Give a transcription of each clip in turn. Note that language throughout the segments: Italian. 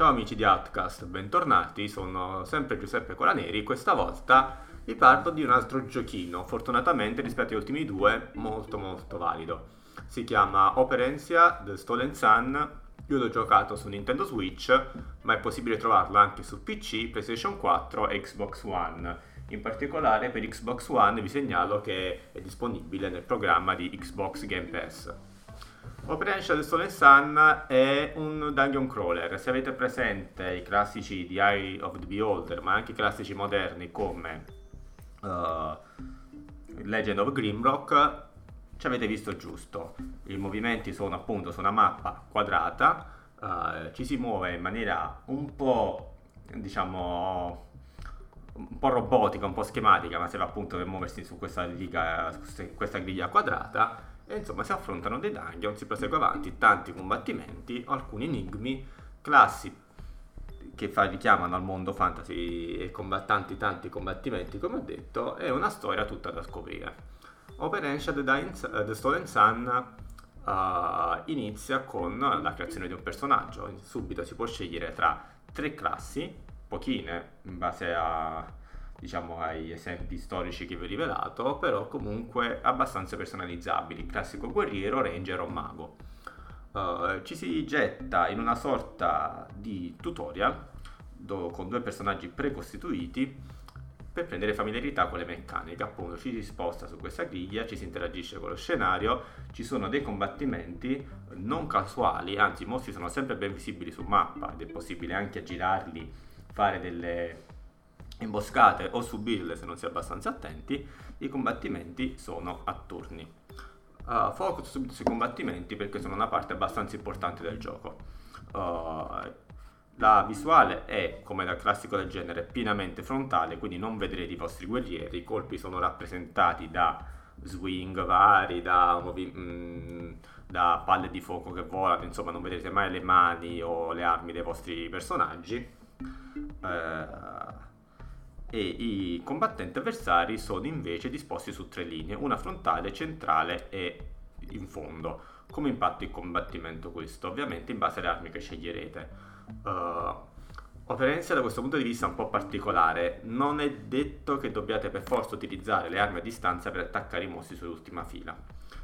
Ciao amici di Outcast, bentornati, sono sempre Giuseppe Colaneri, questa volta vi parlo di un altro giochino, fortunatamente rispetto agli ultimi due molto molto valido. Si chiama Operencia The Stolen Sun, io l'ho giocato su Nintendo Switch, ma è possibile trovarlo anche su PC, PlayStation 4 e Xbox One. In particolare per Xbox One vi segnalo che è disponibile nel programma di Xbox Game Pass. Operation del Sole Sun è un dungeon crawler. Se avete presente i classici di Eye of the Beholder, ma anche i classici moderni come uh, Legend of Grimrock, ci avete visto giusto. I movimenti sono appunto su una mappa quadrata, uh, ci si muove in maniera un po' diciamo un po' robotica, un po' schematica, ma serve appunto per muoversi su questa, liga, su questa griglia quadrata e insomma si affrontano dei dungeon, si prosegue avanti, tanti combattimenti, alcuni enigmi, classi che fa, richiamano al mondo fantasy e combattanti tanti combattimenti come ho detto e una storia tutta da scoprire. Operation The, Dying, uh, The Stolen Sun uh, inizia con la creazione di un personaggio, subito si può scegliere tra tre classi, pochine in base a diciamo ai esempi storici che vi ho rivelato, però comunque abbastanza personalizzabili, classico guerriero, ranger o mago. Uh, ci si getta in una sorta di tutorial do, con due personaggi precostituiti per prendere familiarità con le meccaniche. Appunto, ci si sposta su questa griglia, ci si interagisce con lo scenario, ci sono dei combattimenti non casuali, anzi i mostri sono sempre ben visibili su mappa ed è possibile anche girarli, fare delle imboscate o subirle se non si è abbastanza attenti, i combattimenti sono a turni. Uh, focus subito sui combattimenti perché sono una parte abbastanza importante del gioco. Uh, la visuale è, come dal classico del genere, pienamente frontale, quindi non vedrete i vostri guerrieri, i colpi sono rappresentati da swing vari, da, movi- mh, mm, da palle di fuoco che volano, insomma non vedrete mai le mani o le armi dei vostri personaggi. Uh, e i combattenti avversari sono invece disposti su tre linee, una frontale, centrale e in fondo. Come impatto il combattimento questo? Ovviamente in base alle armi che sceglierete. Uh, Operenza da questo punto di vista è un po' particolare, non è detto che dobbiate per forza utilizzare le armi a distanza per attaccare i mostri sull'ultima fila,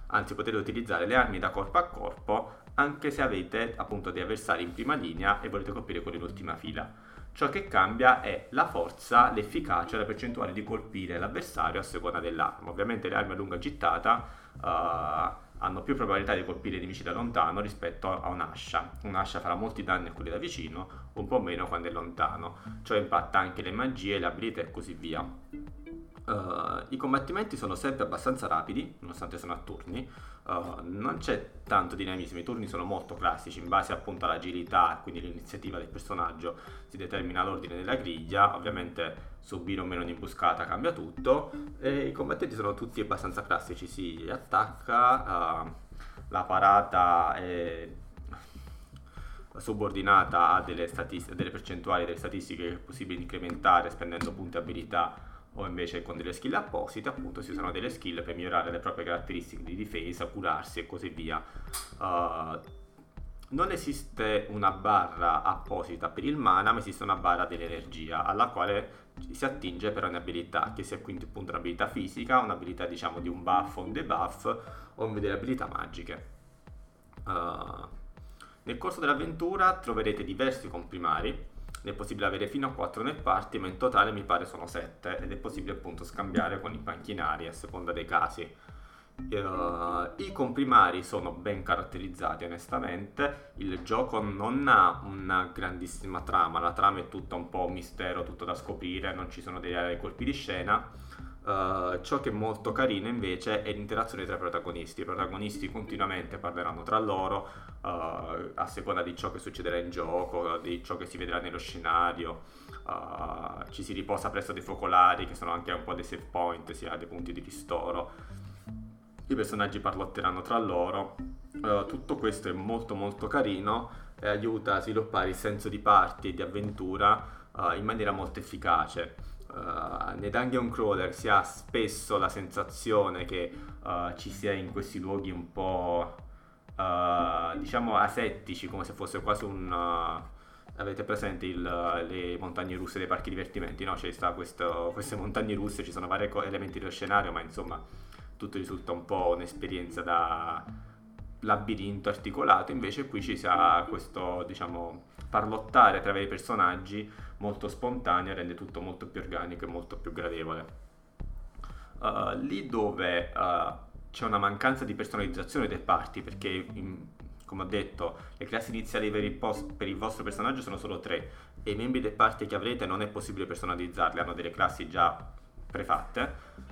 anzi potete utilizzare le armi da corpo a corpo anche se avete appunto dei avversari in prima linea e volete colpire quelli in ultima fila. Ciò che cambia è la forza, l'efficacia, la percentuale di colpire l'avversario a seconda dell'arma. Ovviamente le armi a lunga gittata uh, hanno più probabilità di colpire i nemici da lontano rispetto a un'ascia. Un'ascia farà molti danni a quelli da vicino, un po' meno quando è lontano. Ciò impatta anche le magie, le abilità e così via. Uh, I combattimenti sono sempre abbastanza rapidi, nonostante sono a turni. Uh, non c'è tanto dinamismo, i turni sono molto classici, in base appunto all'agilità, quindi l'iniziativa del personaggio si determina l'ordine della griglia, ovviamente subire o meno un'imbuscata cambia tutto, e i combattenti sono tutti abbastanza classici, si attacca, uh, la parata è subordinata a delle, statist- delle percentuali delle statistiche che è possibile incrementare spendendo punti abilità o invece con delle skill apposite appunto si usano delle skill per migliorare le proprie caratteristiche di difesa, curarsi e così via. Uh, non esiste una barra apposita per il mana, ma esiste una barra dell'energia alla quale si attinge per un'abilità, che sia quindi appunto un'abilità fisica, un'abilità diciamo di un buff o un debuff o delle abilità magiche. Uh, nel corso dell'avventura troverete diversi comprimari ne è possibile avere fino a 4 nel party, ma in totale mi pare sono 7 ed è possibile appunto scambiare con i panchinari a seconda dei casi. Uh, I comprimari sono ben caratterizzati onestamente, il gioco non ha una grandissima trama, la trama è tutta un po' mistero, tutto da scoprire, non ci sono dei colpi di scena. Uh, ciò che è molto carino invece è l'interazione tra i protagonisti. I protagonisti continuamente parleranno tra loro uh, a seconda di ciò che succederà in gioco, di ciò che si vedrà nello scenario. Uh, ci si riposa presso dei focolari che sono anche un po' dei save point, si ha dei punti di ristoro i personaggi parlotteranno tra loro. Tutto questo è molto molto carino e aiuta a sviluppare il senso di party e di avventura in maniera molto efficace. Uh, nei dungeon crawler si ha spesso la sensazione che ci sia in questi luoghi un po' diciamo asettici, come se fosse quasi un avete presente il, le montagne russe dei parchi divertimenti, no? C'è sta questo, queste montagne russe, ci sono vari elementi dello scenario, ma insomma tutto risulta un po' un'esperienza da labirinto articolato, invece qui ci sia questo, diciamo, parlottare tra vari personaggi molto spontaneo rende tutto molto più organico e molto più gradevole. Uh, lì dove uh, c'è una mancanza di personalizzazione dei parti, perché in, come ho detto, le classi iniziali per il, post, per il, vostro personaggio sono solo tre e i membri del party che avrete non è possibile personalizzarli, hanno delle classi già prefatte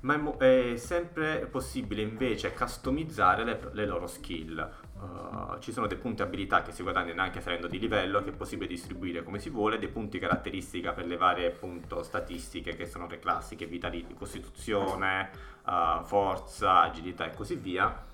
ma è, mo- è, sempre possibile invece customizzare le, le loro skill. Uh, ci sono dei punti abilità che si guadagnano anche salendo di livello, che è possibile distribuire come si vuole, dei punti caratteristica per le varie appunto, statistiche che sono le classiche, vitalità, costituzione, uh, forza, agilità e così via.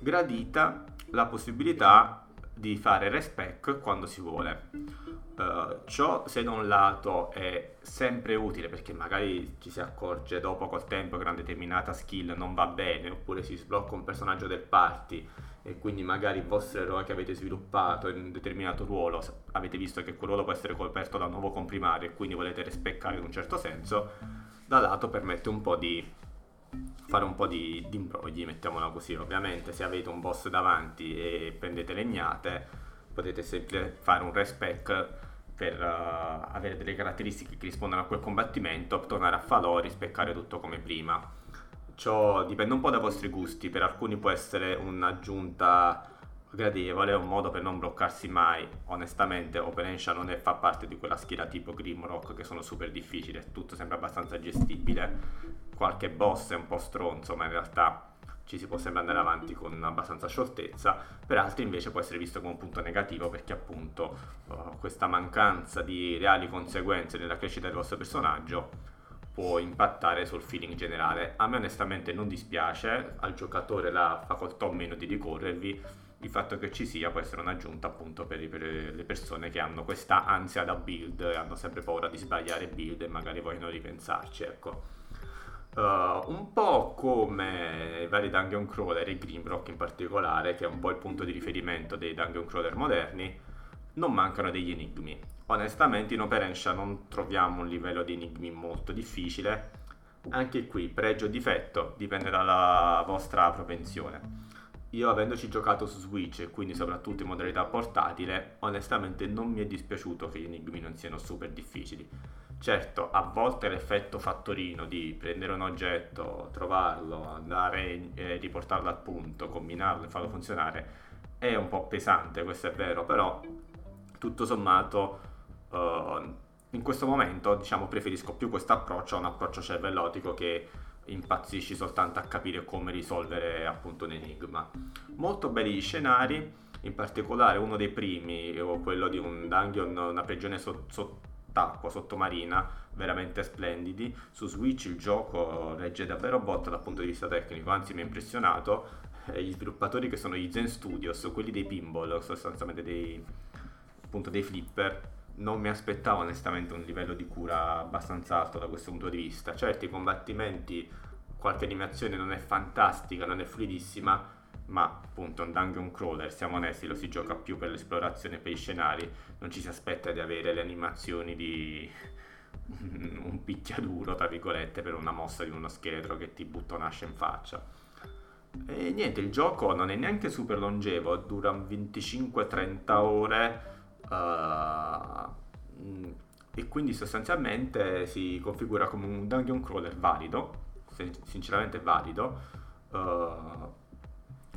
Gradita la possibilità di fare respec quando si vuole. Uh, ciò se da un lato è sempre utile perché magari ci si accorge dopo col tempo che una determinata skill non va bene oppure si sblocca un personaggio del party e quindi magari il vostro eroe che avete sviluppato in un determinato ruolo avete visto che quel ruolo può essere coperto da un nuovo comprimario e quindi volete rispeccare in un certo senso da lato permette un po' di fare un po' di, di imbrogli mettiamola così. Ovviamente se avete un boss davanti e prendete legnate potete sempre fare un respec per uh, avere delle caratteristiche che rispondono a quel combattimento, tornare a falò e rispeccare tutto come prima. Ciò dipende un po' dai vostri gusti, per alcuni può essere un'aggiunta gradevole, un modo per non bloccarsi mai. Onestamente Operation non è, fa parte di quella scheda tipo Grimrock che sono super difficili, tutto sembra abbastanza gestibile. Qualche boss è un po' stronzo, ma in realtà ci si può sempre andare avanti con abbastanza scioltezza, per altri invece può essere visto come un punto negativo perché appunto uh, questa mancanza di reali conseguenze nella crescita del vostro personaggio può impattare sul feeling generale. A me onestamente non dispiace, al giocatore la facoltà o meno di ricorrervi, il fatto che ci sia può essere un'aggiunta appunto per, le persone che hanno questa ansia da build, hanno sempre paura di sbagliare build e magari vogliono ripensarci, ecco. Uh, un po' come i vari dungeon crawler e Grimrock in particolare, che è un po' il punto di riferimento dei dungeon crawler moderni, non mancano degli enigmi. Onestamente in Operensha non troviamo un livello di enigmi molto difficile, anche qui pregio o difetto dipende dalla vostra propensione. Io avendoci giocato su Switch e quindi soprattutto in modalità portatile, onestamente non mi è dispiaciuto che gli enigmi non siano super difficili Certo, a volte l'effetto fattorino di prendere un oggetto, trovarlo, andare e eh, riportarlo al punto, combinarlo e farlo funzionare è un po' pesante, questo è vero, però tutto sommato uh, in questo momento diciamo preferisco più questo approccio a un approccio cervellotico che impazzisci soltanto a capire come risolvere appunto un enigma. Molto belli gli scenari, in particolare uno dei primi, quello di un dungeon, una prigione sotto so- sott'acqua, sottomarina, veramente splendidi. Su Switch il gioco regge davvero botta dal punto di vista tecnico, anzi mi ha impressionato. Eh, gli sviluppatori che sono i Zen Studios, quelli dei pinball, sostanzialmente dei, appunto dei flipper, non mi aspettavo onestamente un livello di cura abbastanza alto da questo punto di vista. Certo, i combattimenti, qualche animazione non è fantastica, non è fluidissima, ma appunto un dungeon crawler, siamo onesti, lo si gioca più per l'esplorazione per i scenari, non ci si aspetta di avere le animazioni di un picchiaduro, tra virgolette, per una mossa di uno scheletro che ti butta un'ascia in faccia. E niente, il gioco non è neanche super longevo, dura 25-30 ore uh, e quindi sostanzialmente si configura come un dungeon crawler valido, sinceramente valido. Uh,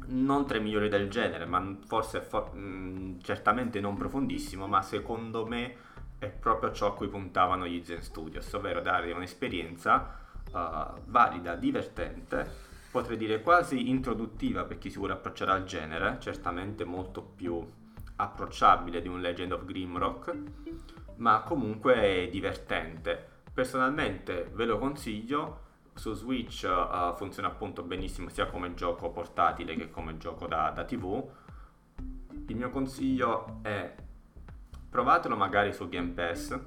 non tra i migliori del genere, ma forse for- mh, certamente non profondissimo, ma secondo me è proprio ciò a cui puntavano gli Zen Studios, ovvero dare un'esperienza uh, valida, divertente, potrei dire quasi introduttiva per chi si vuole approcciare al genere, certamente molto più approcciabile di un Legend of Grimrock, ma comunque divertente. Personalmente ve lo consiglio, su Switch uh, funziona appunto benissimo sia come gioco portatile che come gioco da, da TV. Il mio consiglio è provatelo magari su Game Pass,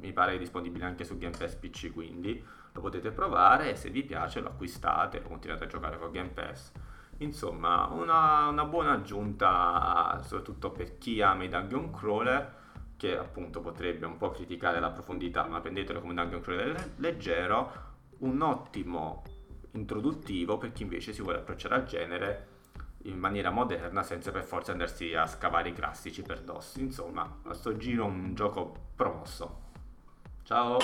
mi pare disponibile anche su Game Pass PC quindi lo potete provare e se vi piace lo acquistate e continuate a giocare con Game Pass. Insomma, una, una buona aggiunta soprattutto per chi ama i dungeon crawler che appunto potrebbe un po' criticare la profondità, ma prendetelo come un dungeon crawler leggero, un ottimo introduttivo per chi invece si vuole approcciare al genere in maniera moderna senza per forza andarsi a scavare i classici per dossi. Insomma, a sto giro un gioco promosso. Ciao!